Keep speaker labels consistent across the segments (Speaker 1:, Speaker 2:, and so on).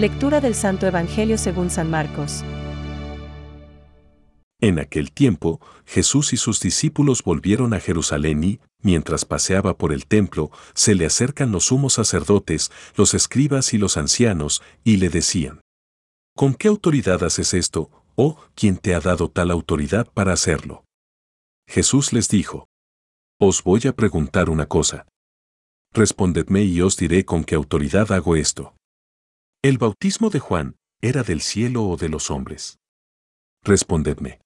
Speaker 1: Lectura del Santo Evangelio según San Marcos.
Speaker 2: En aquel tiempo, Jesús y sus discípulos volvieron a Jerusalén y, mientras paseaba por el templo, se le acercan los sumos sacerdotes, los escribas y los ancianos, y le decían, ¿Con qué autoridad haces esto, o quién te ha dado tal autoridad para hacerlo? Jesús les dijo, Os voy a preguntar una cosa. Respondedme y os diré con qué autoridad hago esto. ¿El bautismo de Juan era del cielo o de los hombres? Respondedme.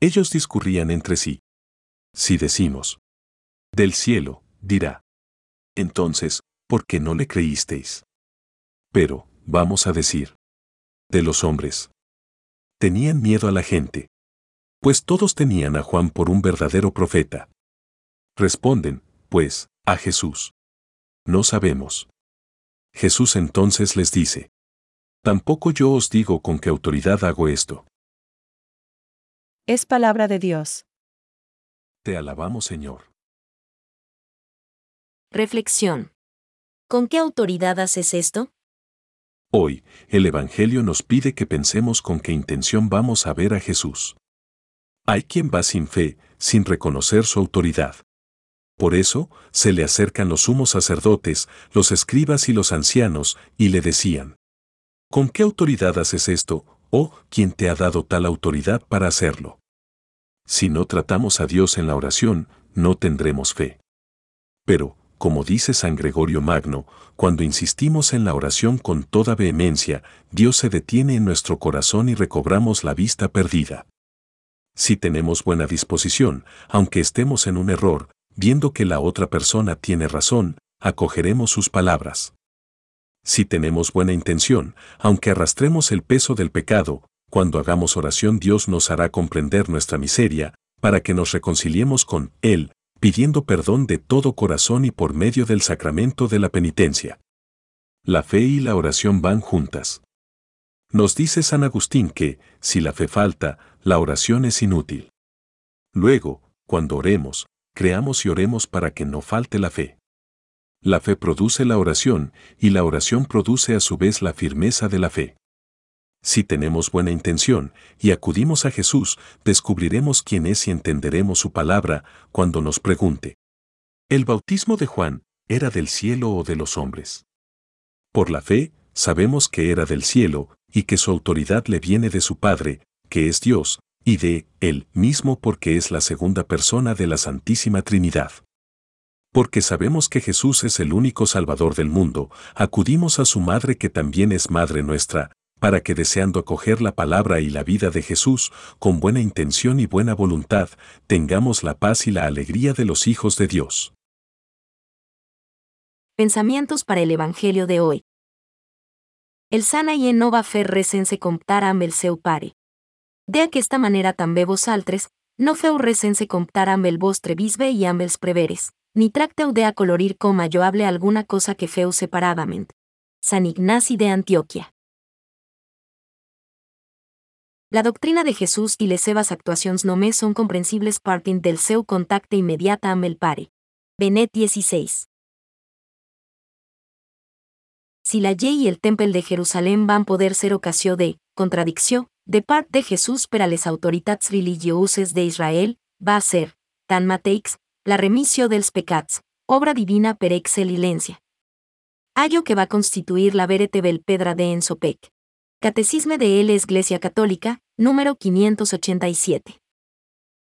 Speaker 2: Ellos discurrían entre sí. Si decimos, del cielo, dirá. Entonces, ¿por qué no le creísteis? Pero, vamos a decir, de los hombres. Tenían miedo a la gente. Pues todos tenían a Juan por un verdadero profeta. Responden, pues, a Jesús. No sabemos. Jesús entonces les dice, Tampoco yo os digo con qué autoridad hago esto.
Speaker 1: Es palabra de Dios.
Speaker 2: Te alabamos, Señor.
Speaker 3: Reflexión. ¿Con qué autoridad haces esto?
Speaker 2: Hoy, el Evangelio nos pide que pensemos con qué intención vamos a ver a Jesús. Hay quien va sin fe, sin reconocer su autoridad. Por eso, se le acercan los sumos sacerdotes, los escribas y los ancianos, y le decían, ¿Con qué autoridad haces esto, o quién te ha dado tal autoridad para hacerlo? Si no tratamos a Dios en la oración, no tendremos fe. Pero, como dice San Gregorio Magno, cuando insistimos en la oración con toda vehemencia, Dios se detiene en nuestro corazón y recobramos la vista perdida. Si tenemos buena disposición, aunque estemos en un error, viendo que la otra persona tiene razón, acogeremos sus palabras. Si tenemos buena intención, aunque arrastremos el peso del pecado, cuando hagamos oración Dios nos hará comprender nuestra miseria, para que nos reconciliemos con Él, pidiendo perdón de todo corazón y por medio del sacramento de la penitencia. La fe y la oración van juntas. Nos dice San Agustín que, si la fe falta, la oración es inútil. Luego, cuando oremos, creamos y oremos para que no falte la fe. La fe produce la oración, y la oración produce a su vez la firmeza de la fe. Si tenemos buena intención y acudimos a Jesús, descubriremos quién es y entenderemos su palabra cuando nos pregunte. ¿El bautismo de Juan era del cielo o de los hombres? Por la fe, sabemos que era del cielo y que su autoridad le viene de su Padre, que es Dios, y de Él mismo porque es la segunda persona de la Santísima Trinidad. Porque sabemos que Jesús es el único Salvador del mundo, acudimos a su Madre que también es Madre nuestra, para que deseando acoger la palabra y la vida de Jesús, con buena intención y buena voluntad, tengamos la paz y la alegría de los hijos de Dios.
Speaker 3: Pensamientos para el Evangelio de hoy. El sana y no va fer recense comptar amb el seu pare. De aquesta manera també vosaltres, no feu recense comptar amb el vostre bisbe i amb preveres, ni tracteu de acolorir com a lloable alguna cosa que feu separadament. San Ignasi de Antioquia. La doctrina de Jesús i les seves actuacions només són comprensibles partint del seu contacte immediat amb el Pare. Benet 16. Si la llei i el temple de Jerusalem van poder ser ocasió de contradicció de part de Jesús per a les autoritats religioses d'Israel, va ser, tanmateix, la remissió dels pecats, obra divina per excel·lència. Allo que va constituir la veritable pedra de Ensopec. Catecisme de la Iglesia Católica, número 587.